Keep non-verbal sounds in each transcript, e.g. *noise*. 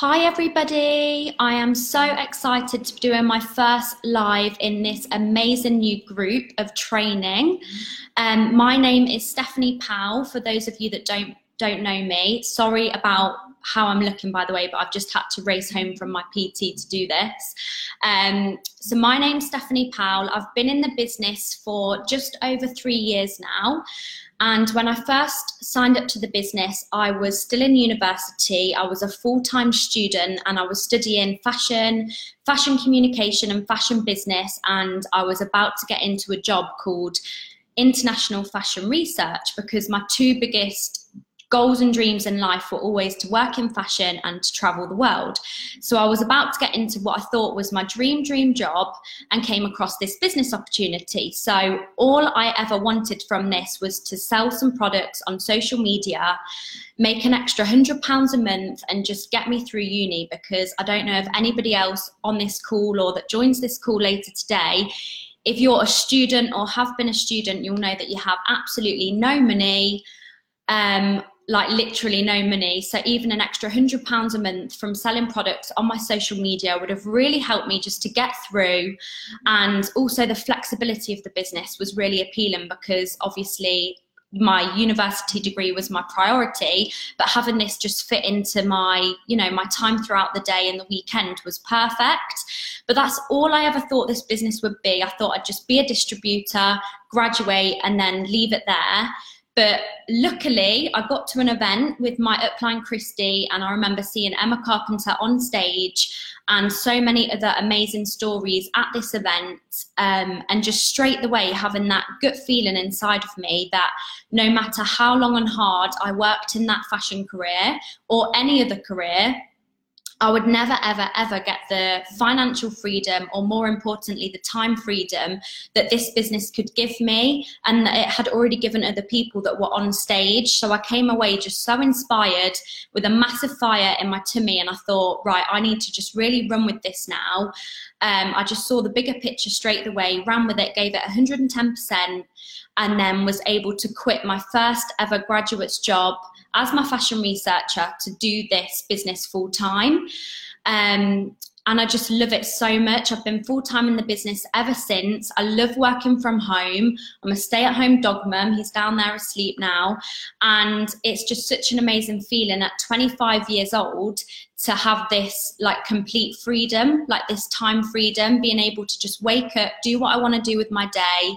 Hi, everybody. I am so excited to be doing my first live in this amazing new group of training. Um, my name is Stephanie Powell. For those of you that don't don't know me, sorry about how I'm looking, by the way, but I've just had to race home from my PT to do this. Um, so my name's Stephanie Powell. I've been in the business for just over three years now. And when I first signed up to the business, I was still in university. I was a full time student and I was studying fashion, fashion communication, and fashion business. And I was about to get into a job called international fashion research because my two biggest goals and dreams in life were always to work in fashion and to travel the world. So I was about to get into what I thought was my dream, dream job and came across this business opportunity. So all I ever wanted from this was to sell some products on social media, make an extra hundred pounds a month and just get me through uni because I don't know if anybody else on this call or that joins this call later today if you're a student or have been a student, you'll know that you have absolutely no money. Um, like literally no money. So even an extra hundred pounds a month from selling products on my social media would have really helped me just to get through. And also the flexibility of the business was really appealing because obviously my university degree was my priority but having this just fit into my you know my time throughout the day and the weekend was perfect but that's all i ever thought this business would be i thought i'd just be a distributor graduate and then leave it there but luckily, I got to an event with my upline Christy, and I remember seeing Emma Carpenter on stage and so many other amazing stories at this event. Um, and just straight away having that gut feeling inside of me that no matter how long and hard I worked in that fashion career or any other career, I would never, ever, ever get the financial freedom, or more importantly, the time freedom that this business could give me, and that it had already given other people that were on stage. So I came away just so inspired with a massive fire in my tummy, and I thought, right, I need to just really run with this now. Um, I just saw the bigger picture straight away, ran with it, gave it 110%, and then was able to quit my first ever graduate's job as my fashion researcher to do this business full time. Um, and I just love it so much. I've been full time in the business ever since. I love working from home. I'm a stay at home dog mum. He's down there asleep now. And it's just such an amazing feeling at 25 years old to have this like complete freedom, like this time freedom, being able to just wake up, do what I want to do with my day.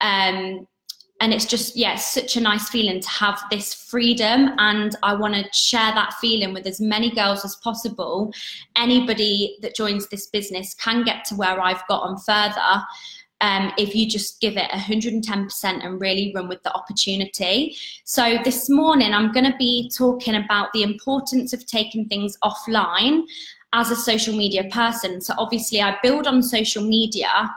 Um, and it's just yeah such a nice feeling to have this freedom and i want to share that feeling with as many girls as possible anybody that joins this business can get to where i've gotten further um, if you just give it 110% and really run with the opportunity. So, this morning I'm going to be talking about the importance of taking things offline as a social media person. So, obviously, I build on social media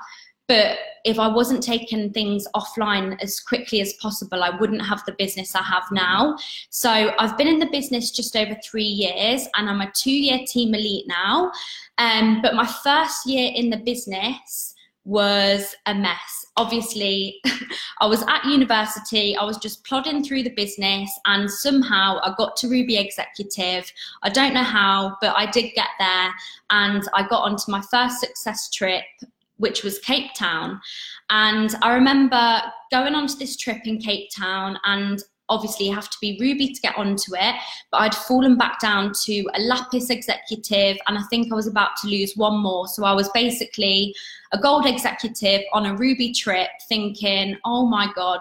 but if I wasn't taking things offline as quickly as possible, I wouldn't have the business I have now. So I've been in the business just over three years and I'm a two year team elite now. Um, but my first year in the business was a mess. Obviously, *laughs* I was at university, I was just plodding through the business, and somehow I got to Ruby Executive. I don't know how, but I did get there, and I got onto my first success trip which was Cape Town. And I remember going onto this trip in Cape Town and obviously you have to be Ruby to get onto it, but I'd fallen back down to a Lapis executive and I think I was about to lose one more. So I was basically a gold executive on a Ruby trip thinking, oh my God,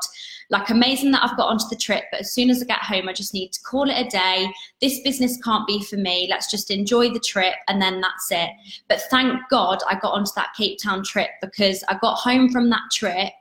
like amazing that I've got onto the trip, but as soon as I get home, I just need to call it a day. This business can't be for me. Let's just enjoy the trip and then that's it. But thank God I got onto that Cape Town trip because I got home from that trip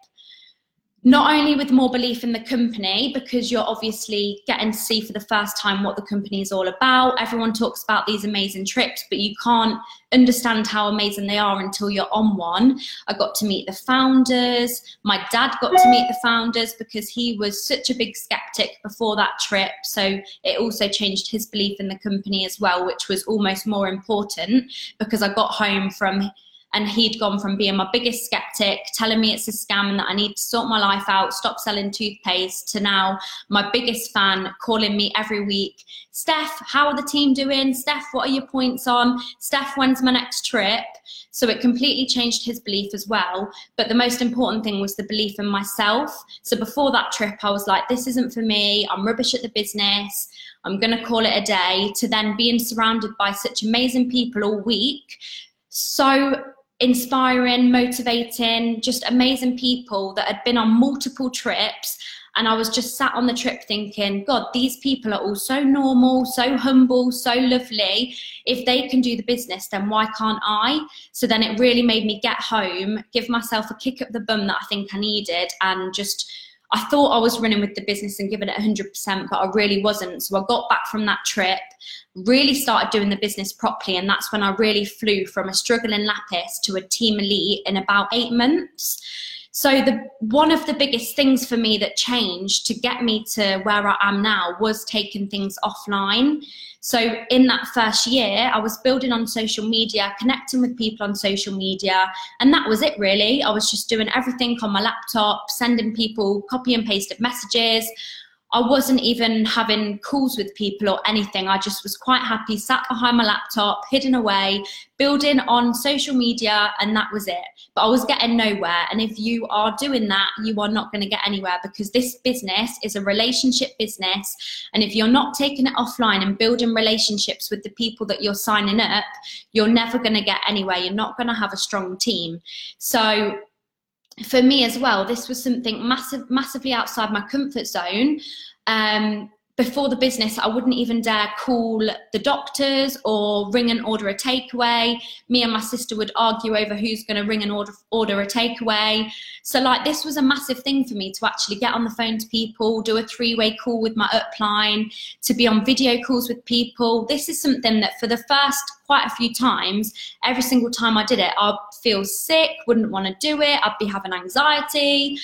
not only with more belief in the company because you're obviously getting to see for the first time what the company is all about. Everyone talks about these amazing trips but you can't understand how amazing they are until you're on one. I got to meet the founders. My dad got to meet the founders because he was such a big skeptic before that trip. So it also changed his belief in the company as well which was almost more important because i got home from And he'd gone from being my biggest skeptic, telling me it's a scam and that I need to sort my life out, stop selling toothpaste, to now my biggest fan calling me every week, Steph, how are the team doing? Steph, what are your points on? Steph, when's my next trip? So it completely changed his belief as well. But the most important thing was the belief in myself. So before that trip, I was like, this isn't for me. I'm rubbish at the business. I'm going to call it a day. To then being surrounded by such amazing people all week. So inspiring, motivating, just amazing people that had been on multiple trips and I was just sat on the trip thinking, God, these people are all so normal, so humble, so lovely. If they can do the business, then why can't I? So then it really made me get home, give myself a kick up the bum that I think I needed, and just I thought I was running with the business and giving it 100%, but I really wasn't. So I got back from that trip, really started doing the business properly, and that's when I really flew from a struggling lapis to a team elite in about eight months. So the one of the biggest things for me that changed to get me to where I am now was taking things offline. So in that first year, I was building on social media, connecting with people on social media, and that was it really. I was just doing everything on my laptop, sending people copy and pasted messages. I wasn't even having calls with people or anything. I just was quite happy, sat behind my laptop, hidden away, building on social media, and that was it. But I was getting nowhere. And if you are doing that, you are not going to get anywhere because this business is a relationship business. And if you're not taking it offline and building relationships with the people that you're signing up, you're never going to get anywhere. You're not going to have a strong team. So for me as well, this was something massive, massively outside my comfort zone. Um, before the business, I wouldn't even dare call the doctors or ring and order a takeaway. Me and my sister would argue over who's going to ring and order, order a takeaway. So, like, this was a massive thing for me to actually get on the phone to people, do a three way call with my upline, to be on video calls with people. This is something that for the first quite a few times, every single time I did it, I'd feel sick, wouldn't want to do it, I'd be having anxiety.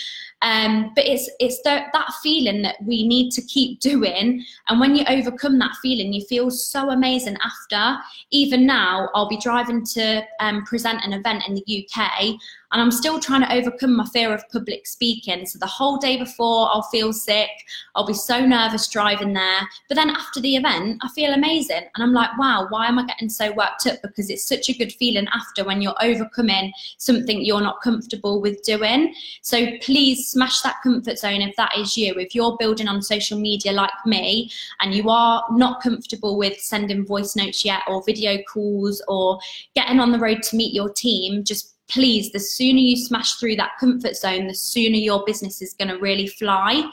Um, but it's it's the, that feeling that we need to keep doing, and when you overcome that feeling, you feel so amazing after. Even now, I'll be driving to um, present an event in the UK, and I'm still trying to overcome my fear of public speaking. So the whole day before, I'll feel sick. I'll be so nervous driving there. But then after the event, I feel amazing. And I'm like, wow, why am I getting so worked up? Because it's such a good feeling after when you're overcoming something you're not comfortable with doing. So please smash that comfort zone if that is you. If you're building on social media like me and you are not comfortable with sending voice notes yet or video calls or getting on the road to meet your team, just please, the sooner you smash through that comfort zone, the sooner your business is going to really fly.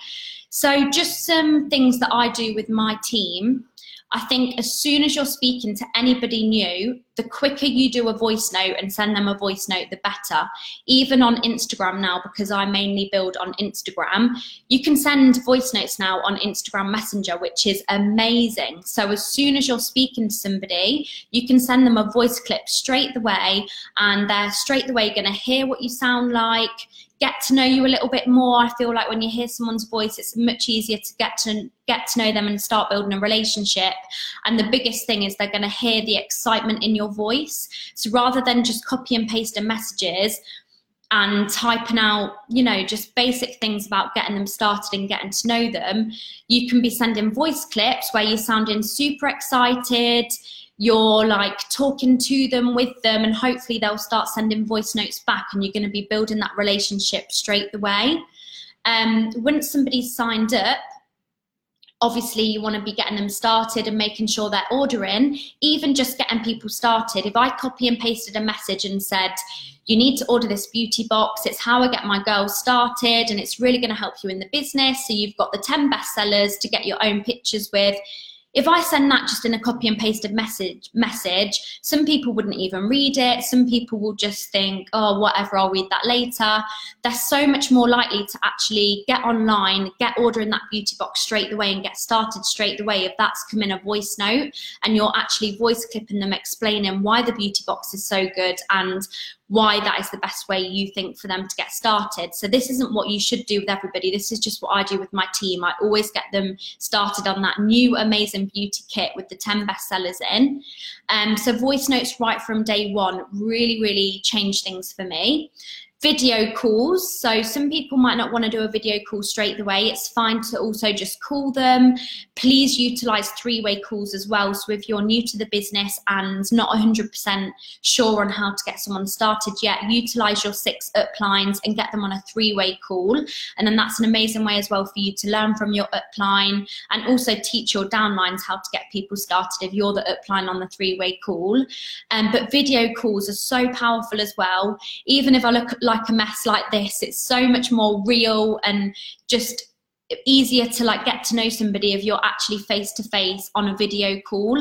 So, just some things that I do with my team I think as soon as you're speaking to anybody new, the quicker you do a voice note and send them a voice note, the better. Even on Instagram now, because I mainly build on Instagram, you can send voice notes now on Instagram Messenger, which is amazing. So as soon as you're speaking to somebody, you can send them a voice clip straight away, and they're straight away going to hear what you sound like get to know you a little bit more. I feel like when you hear someone's voice, it's much easier to get to get to know them and start building a relationship. And the biggest thing is they're going to hear the excitement in your voice. So rather than just copy and pasting messages and typing out, you know, just basic things about getting them started and getting to know them, you can be sending voice clips where you're sounding super excited you're like talking to them with them and hopefully they'll start sending voice notes back and you're going to be building that relationship straight away um, once somebody's signed up obviously you want to be getting them started and making sure they're ordering even just getting people started. If i copy and pasted a message and said you need to order this beauty box it's how i get my girls started and it's really going to help you in the business so you've got the 10 bestsellers to get your own pictures with if I send that just in a copy and pasted message, message, some people wouldn't even read it. Some people will just think, oh, whatever, I'll read that later. They're so much more likely to actually get online, get ordering that beauty box straight away and get started straight away if that's come in a voice note and you're actually voice clipping them explaining why the beauty box is so good and why that is the best way you think for them to get started. So this isn't what you should do with everybody. This is just what I do with my team. I always get them started on that new amazing beauty kit with the 10 bestsellers in. Um, so voice notes right from day one really, really changed things for me video calls. So some people might not want to do a video call straight away. It's fine to also just call them. Please utilize three-way calls as well. So if you're new to the business and not 100% sure on how to get someone started yet, utilize your six uplines and get them on a three-way call. And then that's an amazing way as well for you to learn from your upline and also teach your downlines how to get people started if you're the upline on the three-way call. Um, but video calls are so powerful as well. Even if I look like a mess like this. It's so much more real and just easier to like get to know somebody if you're actually face to face on a video call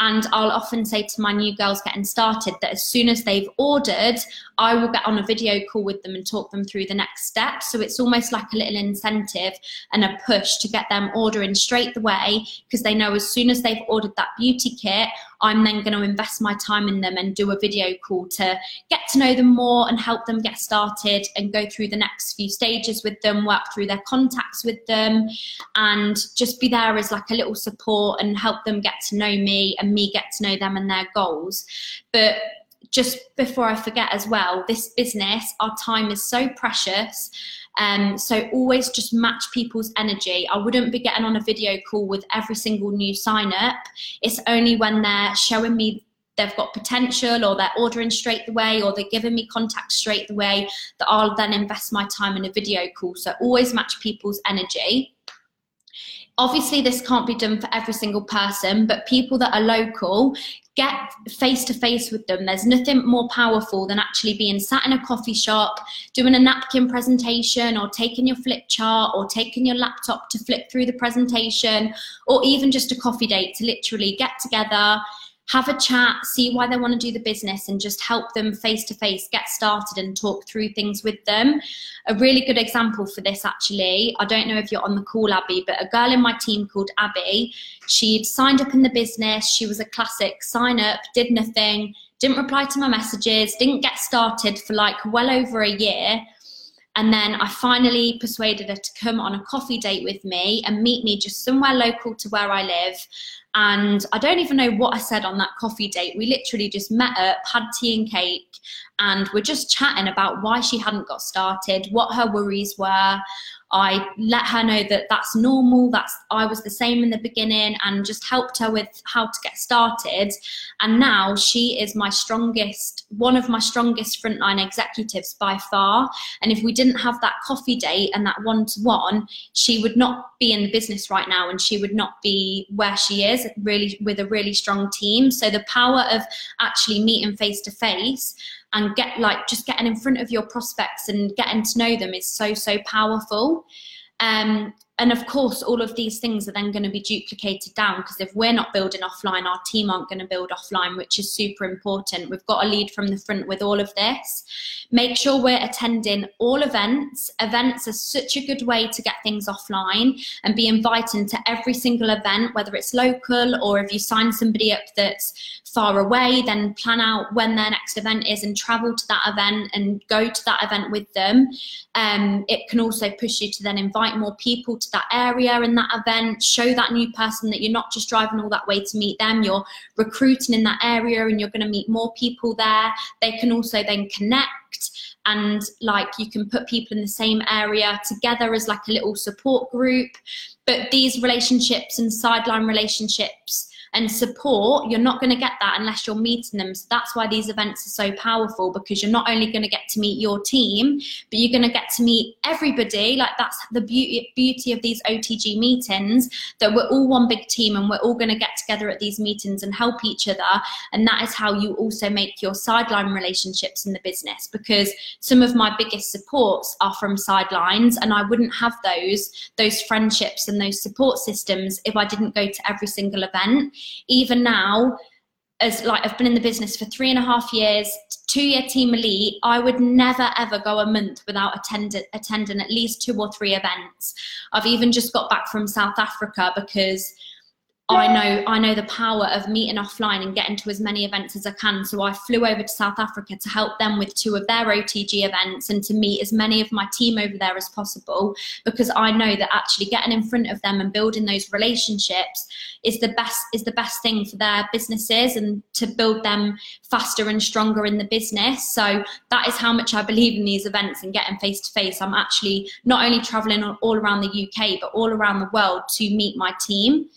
and I'll often say to my new girls getting started that as soon as they've ordered I will get on a video call with them and talk them through the next steps so it's almost like a little incentive and a push to get them ordering straight away because they know as soon as they've ordered that beauty kit I'm then going to invest my time in them and do a video call to get to know them more and help them get started and go through the next few stages with them, work through their contacts with them, and just be there as like a little support and help them get to know me and me get to know them and their goals. But just before I forget as well, this business, our time is so precious um, so always just match people's energy. I wouldn't be getting on a video call with every single new sign up. It's only when they're showing me they've got potential or they're ordering straight away or they're giving me contact straight away that I'll then invest my time in a video call. So always match people's energy. Obviously, this can't be done for every single person, but people that are local, get face to face with them. There's nothing more powerful than actually being sat in a coffee shop, doing a napkin presentation, or taking your flip chart, or taking your laptop to flip through the presentation, or even just a coffee date to literally get together, have a chat, see why they want to do the business, and just help them face to face get started and talk through things with them. A really good example for this, actually, I don't know if you're on the call, Abby, but a girl in my team called Abby, she'd signed up in the business. She was a classic sign up, did nothing, didn't reply to my messages, didn't get started for like well over a year. And then I finally persuaded her to come on a coffee date with me and meet me just somewhere local to where I live. And I don't even know what I said on that coffee date. We literally just met up, had tea and cake, and we're just chatting about why she hadn't got started, what her worries were. I let her know that that's normal, that's I was the same in the beginning and just helped her with how to get started. And now she is my strongest, one of my strongest frontline executives by far. And if we didn't have that coffee date and that one to one, she would not be in the business right now and she would not be where she is really with a really strong team. So the power of actually meeting face to face and get like just getting in front of your prospects and getting to know them is so so powerful. Um, and of course all of these things are then going to be duplicated down because if we're not building offline our team aren't going to build offline which is super important. We've got to lead from the front with all of this. Make sure we're attending all events. Events are such a good way to get things offline and be invited to every single event whether it's local or if you sign somebody up that's far away, then plan out when their next event is and travel to that event and go to that event with them. Um, it can also push you to then invite more people to that area and that event, show that new person that you're not just driving all that way to meet them, you're recruiting in that area and you're going to meet more people there. They can also then connect and like you can put people in the same area together as like a little support group. But these relationships and sideline relationships and support, you're not going to get that unless you're meeting them. So that's why these events are so powerful because you're not only going to get to meet your team, but you're going to get to meet everybody. Like that's the beauty beauty of these OTG meetings that we're all one big team and we're all going to get together at these meetings and help each other. And that is how you also make your sideline relationships in the business because some of my biggest supports are from sidelines and I wouldn't have those those friendships and those support systems if I didn't go to every single event even now, as like I've been in the business for three and a half years, two year team elite, I would never ever go a month without attend- attending at least two or three events. I've even just got back from South Africa because I know I know the power of meeting offline and getting to as many events as I can. So I flew over to South Africa to help them with two of their OTG events and to meet as many of my team over there as possible because I know that actually getting in front of them and building those relationships is the best is the best thing for their businesses and to build them faster and stronger in the business. So that is how much I believe in these events and getting face to face. I'm actually not only traveling all around the UK but all around the world to meet my team.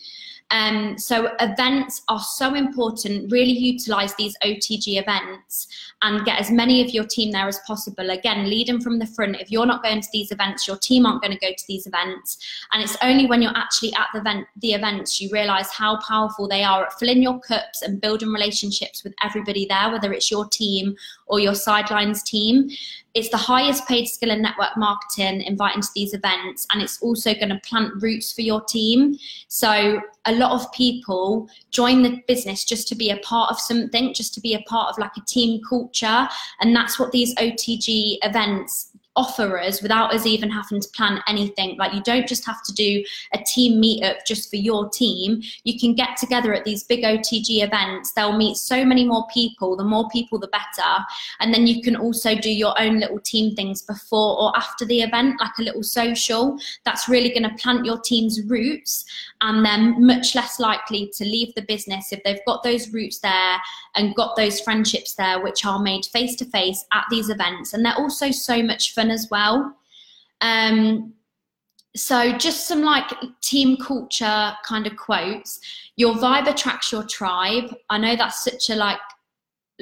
Um, so events are so important. Really utilize these OTG events and get as many of your team there as possible. Again, lead them from the front. If you're not going to these events, your team aren't going to go to these events. And it's only when you're actually at the event, the events, you realize how powerful they are at filling your cups and building relationships with everybody there, whether it's your team or your sidelines team. It's the highest paid skill in network marketing inviting to these events, and it's also going to plant roots for your team. So, a lot of people join the business just to be a part of something, just to be a part of like a team culture. And that's what these OTG events offer us without us even having to plan anything. Like you don't just have to do a team meetup just for your team. You can get together at these big OTG events. They'll meet so many more people. The more people, the better. And then you can also do your own little team things before or after the event, like a little social. That's really going to plant your team's roots and they're much less likely to leave the business if they've got those roots there and got those friendships there, which are made face to face at these events. And they're also so much fun as well. Um, so just some like team culture kind of quotes. Your vibe attracts your tribe. I know that's such a like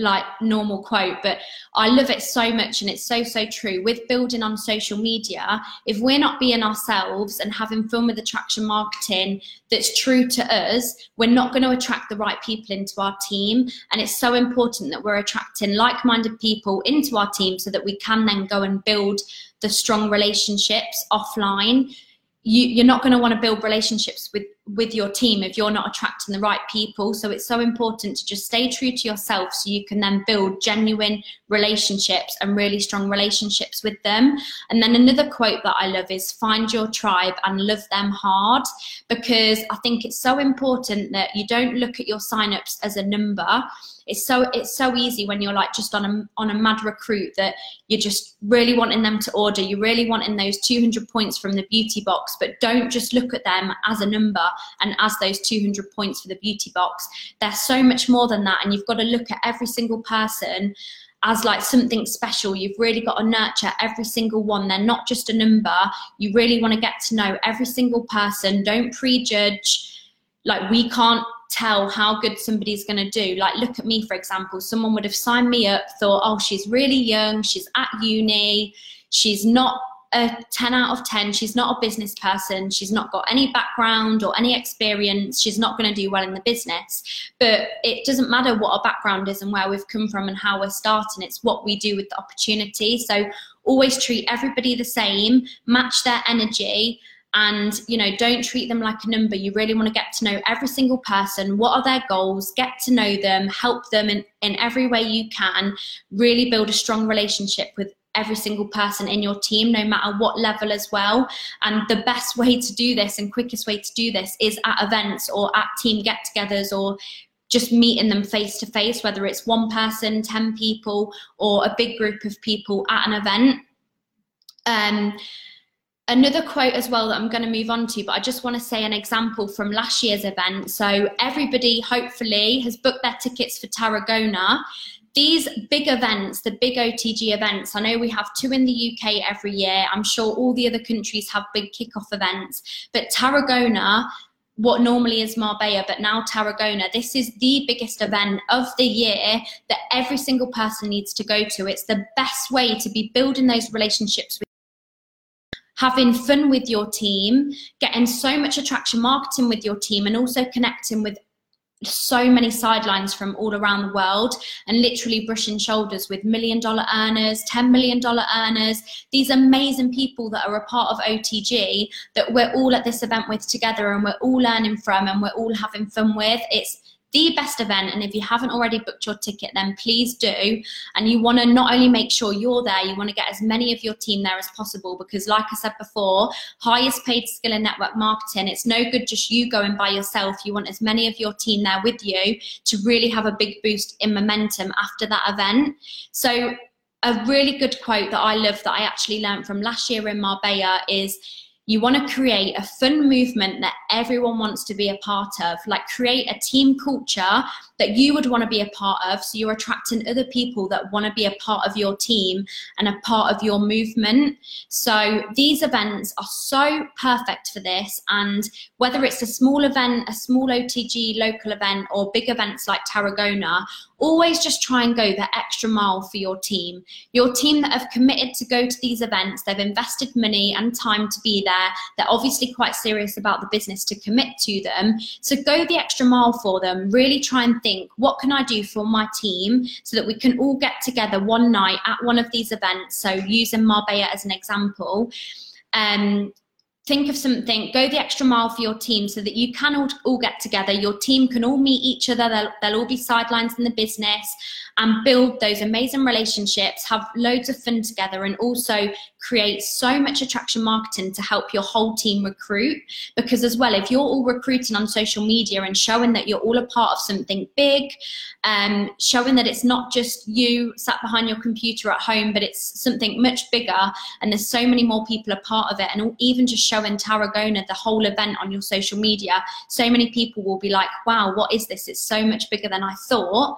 like normal quote, but I love it so much and it's so, so true. With building on social media, if we're not being ourselves and having fun with attraction marketing that's true to us, we're not going to attract the right people into our team. And it's so important that we're attracting like minded people into our team so that we can then go and build the strong relationships offline you, you're not going to want to build relationships with with your team if you're not attracting the right people. So it's so important to just stay true to yourself so you can then build genuine relationships and really strong relationships with them. And then another quote that i love is find your tribe and love them hard because i think it's so important that you don't look at your signups as a number it's so it's so easy when you're like just on a on a mad recruit that you're just really wanting them to order you're really wanting those 200 points from the beauty box but don't just look at them as a number and as those 200 points for the beauty box they're so much more than that and you've got to look at every single person as like something special. You've really got to nurture every single one. They're not just a number. You really want to get to know every single person. Don't prejudge. Like we can't tell how good somebody's going to do. Like, look at me, for example. Someone would have signed me up, thought, oh, she's really young, she's at uni, she's not a 10 out of 10. She's not a business person. She's not got any background or any experience. She's not going to do well in the business. But it doesn't matter what our background is and where we've come from and how we're starting. It's what we do with the opportunity. So always treat everybody the same, match their energy, and you know don't treat them like a number. You really want to get to know every single person. What are their goals? Get to know them. Help them in, in every way you can. Really build a strong relationship with every single person in your team no matter what level as well. And the best way to do this and quickest way to do this is at events or at team get-togethers or just meeting them face to face whether it's one person 10 people or a big group of people at an event. Um, another quote as well that I'm going to move on to, but I just want to say an example from last year's event. So everybody hopefully has booked their tickets for Tarragona. These big events, the big OTG events, I know we have two in the UK every year. I'm sure all the other countries have big kickoff events, but Tarragona what normally is Marbella, but now Tarragona. This is the biggest event of the year that every single person needs to go to. It's the best way to be building those relationships with having fun with your team, getting so much attraction marketing with your team, and also connecting with so many sidelines from all around the world and literally brushing shoulders with million dollar earners, $10 million earners, these amazing people that are a part of OTG that we're all at this event with together and we're all learning from and we're all having fun with. It's the best event. And if you haven't already booked your ticket, then please do. And you want to not only make sure you're there, you want to get as many of your team there as possible because, like I said before, highest paid skill in network marketing, it's no good just you going by yourself. You want as many of your team there with you to really have a big boost in momentum after that event. So, a really good quote that I love that I actually learned from last year in Marbella is you want to create a fun movement that everyone wants to be a part of, like create a team culture that you would want to be a part of. So you're attracting other people that want to be a part of your team and a part of your movement. So these events are so perfect for this. And whether it's a small event, a small OTG local event, or big events like Tarragona, always just try and go the extra mile for your team. Your team that have committed to go to these events, they've invested money and time to be there. They're obviously quite serious about the business to commit to them. So go the extra mile for them. Really try and think, what can I do for my team so that we can all get together one night at one of these events? So using Marbella as an example. Um, think of something go the extra mile for your team so that you can all, all get together. Your team can all meet each other. They'll, they'll all be sidelines in the business and build those amazing relationships, have loads of fun together, and also create so much attraction marketing to help your whole team recruit. Because, as well, if you're all recruiting on social media and showing that you're all a part of something big, um, showing that it's not just you sat behind your computer at home, but it's something much bigger, and there's so many more people a part of it, and even just showing Tarragona the whole event on your social media, so many people will be like, wow, what is this? It's so much bigger than I thought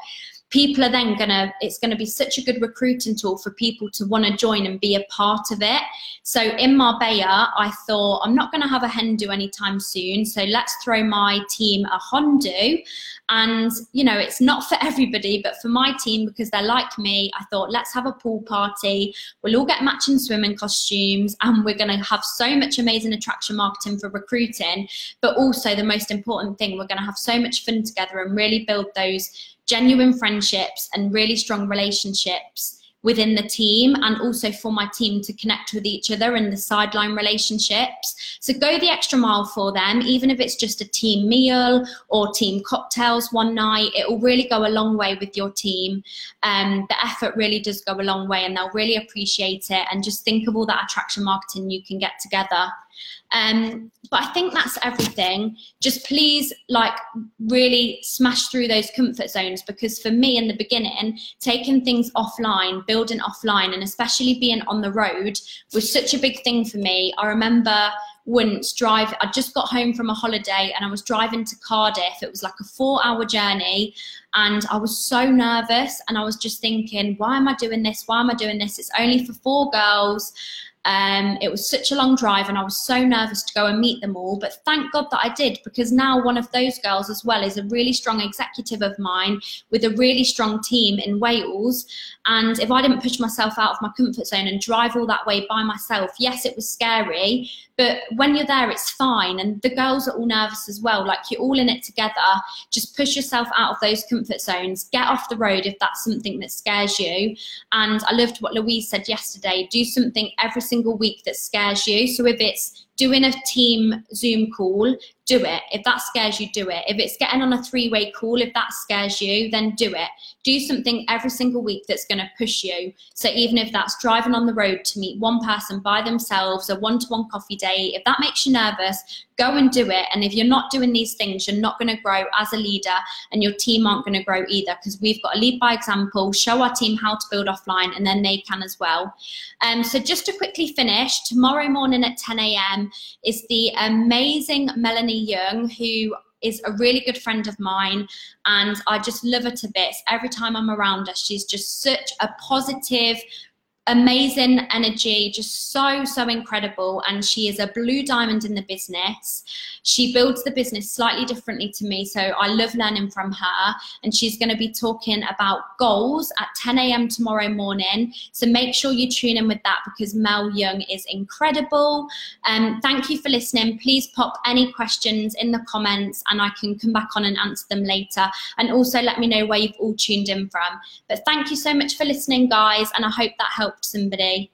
people are then gonna it's gonna be such a good recruiting tool for people to want to join and be a part of it. So in marbella i thought i'm not to have a hen do anytime soon so let's throw my team a hondu. And you know it's not for *laughs* everybody but for my team because they're like me i thought let's have a pool party. We'll all get matching swimming costumes and we're to have so much amazing attraction marketing for recruiting but also the most important thing we're to have so much fun together and really build those genuine friendships and really strong relationships within the team and also for my team to connect with each other and the sideline relationships. So go the extra mile for them, even if it's just a team meal or team cocktails one night, it will really go a long way with your team. Um, the effort really does go a long way and they'll really appreciate it. And just think of all that attraction marketing you can get together. Um, but I think that's everything. Just please, like, really smash through those comfort zones because for me in the beginning, taking things offline, building offline, and especially being on the road was such a big thing for me. I remember once drive i just got home from a holiday and i was driving to cardiff it was like a four hour journey and i was so nervous and i was just thinking why am i doing this why am i doing this it's only for four girls um, it was such a long drive, and I was so nervous to go and meet them all. But thank God that I did, because now one of those girls, as well, is a really strong executive of mine with a really strong team in Wales. And if I didn't push myself out of my comfort zone and drive all that way by myself, yes, it was scary, but when you're there, it's fine. And the girls are all nervous as well. Like you're all in it together. Just push yourself out of those comfort zones. Get off the road if that's something that scares you. And I loved what Louise said yesterday. Do something every single week that scares you. So if it's doing a team Zoom call, do it. If that scares you, do it. If it's getting on a three way call, if that scares you, then do it. Do something every single week that's going to push you. So even if that's driving on the road to meet one person by themselves, a one to one coffee date, if that makes you nervous, go and do it. And if you're not doing these things, you're not going to grow as a leader and your team aren't going to grow either because we've got to lead by example, show our team how to build offline and then they can as well. Um, so just to quickly finish, tomorrow morning at 10 a.m. is the amazing Melanie Young, who is a really good friend of mine and I just love her to bits. Every time I'm around her, she's just such a positive, amazing energy, just so, so incredible. And she is a blue diamond in the business. She builds the business slightly differently to me. So I love learning from her. And she's going to be talking about goals at 10 a.m. tomorrow morning. So make sure you tune in with that because Mel Young is incredible. Um, thank you for listening. Please pop any questions in the comments and I can come back on and answer them later. And also let me know where you've all tuned in from. But thank you so much for listening, guys. And I hope that helped somebody.